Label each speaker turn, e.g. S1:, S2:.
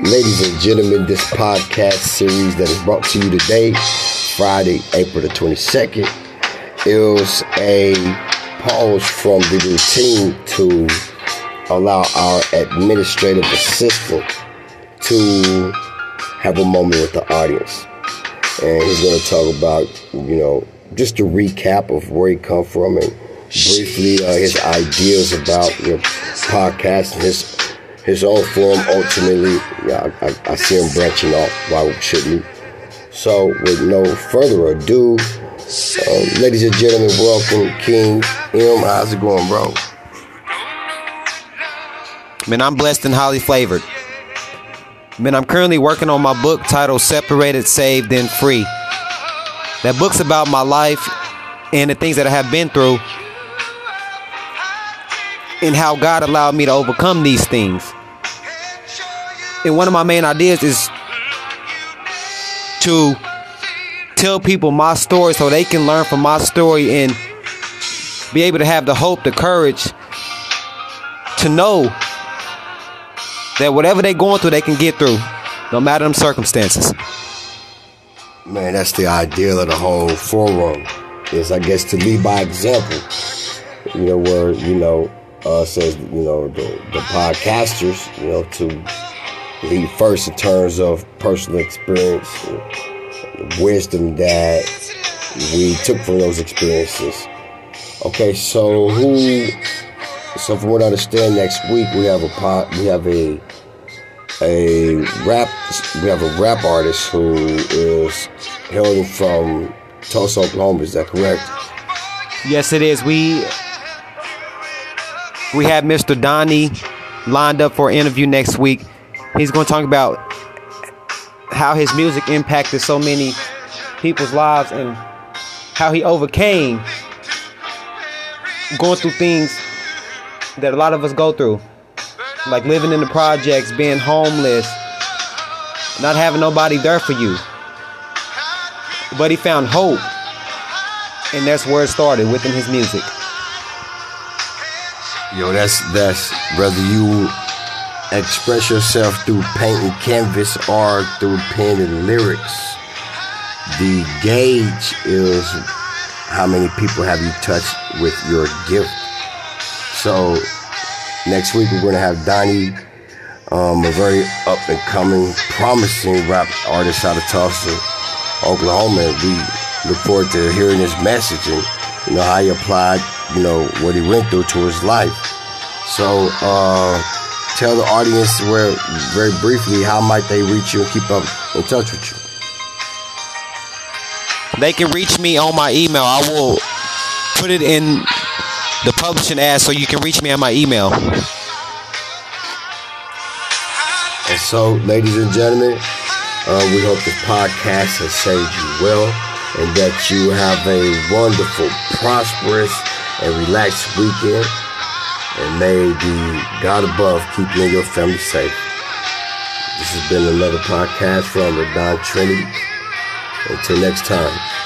S1: Ladies and gentlemen, this podcast series that is brought to you today, Friday, April the 22nd, is a pause from the routine to allow our administrative assistant to have a moment with the audience. And he's going to talk about, you know, just a recap of where he come from and briefly uh, his ideas about you know, podcasting, his his own form. Ultimately, yeah, I, I, I see him branching off. Why shouldn't he? So, with no further ado, uh, ladies and gentlemen, welcome King M. How's it going, bro?
S2: Man, I'm blessed and highly flavored. Man, I'm currently working on my book titled Separated, Saved, and Free. That book's about my life and the things that I have been through and how God allowed me to overcome these things. And one of my main ideas is to tell people my story so they can learn from my story and be able to have the hope, the courage to know that whatever they're going through, they can get through, no matter them circumstances.
S1: Man, that's the ideal of the whole forum. Is I guess to lead by example. You know, where, you know, uh, says, you know, the, the podcasters, you know, to lead first in terms of personal experience, wisdom that we took from those experiences. Okay, so who? So from what I understand, next week we have a pot. We have a a rap. We have a rap artist who is hailing from Tulsa, Oklahoma. Is that correct?
S2: Yes, it is. We we have Mr. Donnie lined up for an interview next week. He's going to talk about how his music impacted so many people's lives and how he overcame going through things that a lot of us go through. Like living in the projects, being homeless, not having nobody there for you. But he found hope. And that's where it started within his music.
S1: Yo, that's that's brother. you express yourself through painting canvas or through and lyrics. The gauge is how many people have you touched with your gift. So next week we're gonna have Donnie, um, a very up and coming, promising rap artist out of Tulsa, Oklahoma. We look forward to hearing his message and you know how he applied you know what he went through to his life. So uh, tell the audience where very briefly how might they reach you and keep up in touch with you.
S2: They can reach me on my email. I will put it in the publishing ad so you can reach me on my email.
S1: And so, ladies and gentlemen, uh, we hope this podcast has saved you well and that you have a wonderful, prosperous, and relaxed weekend. And may the God above keep you and your family safe. This has been another podcast from the Don Trinity. Until next time.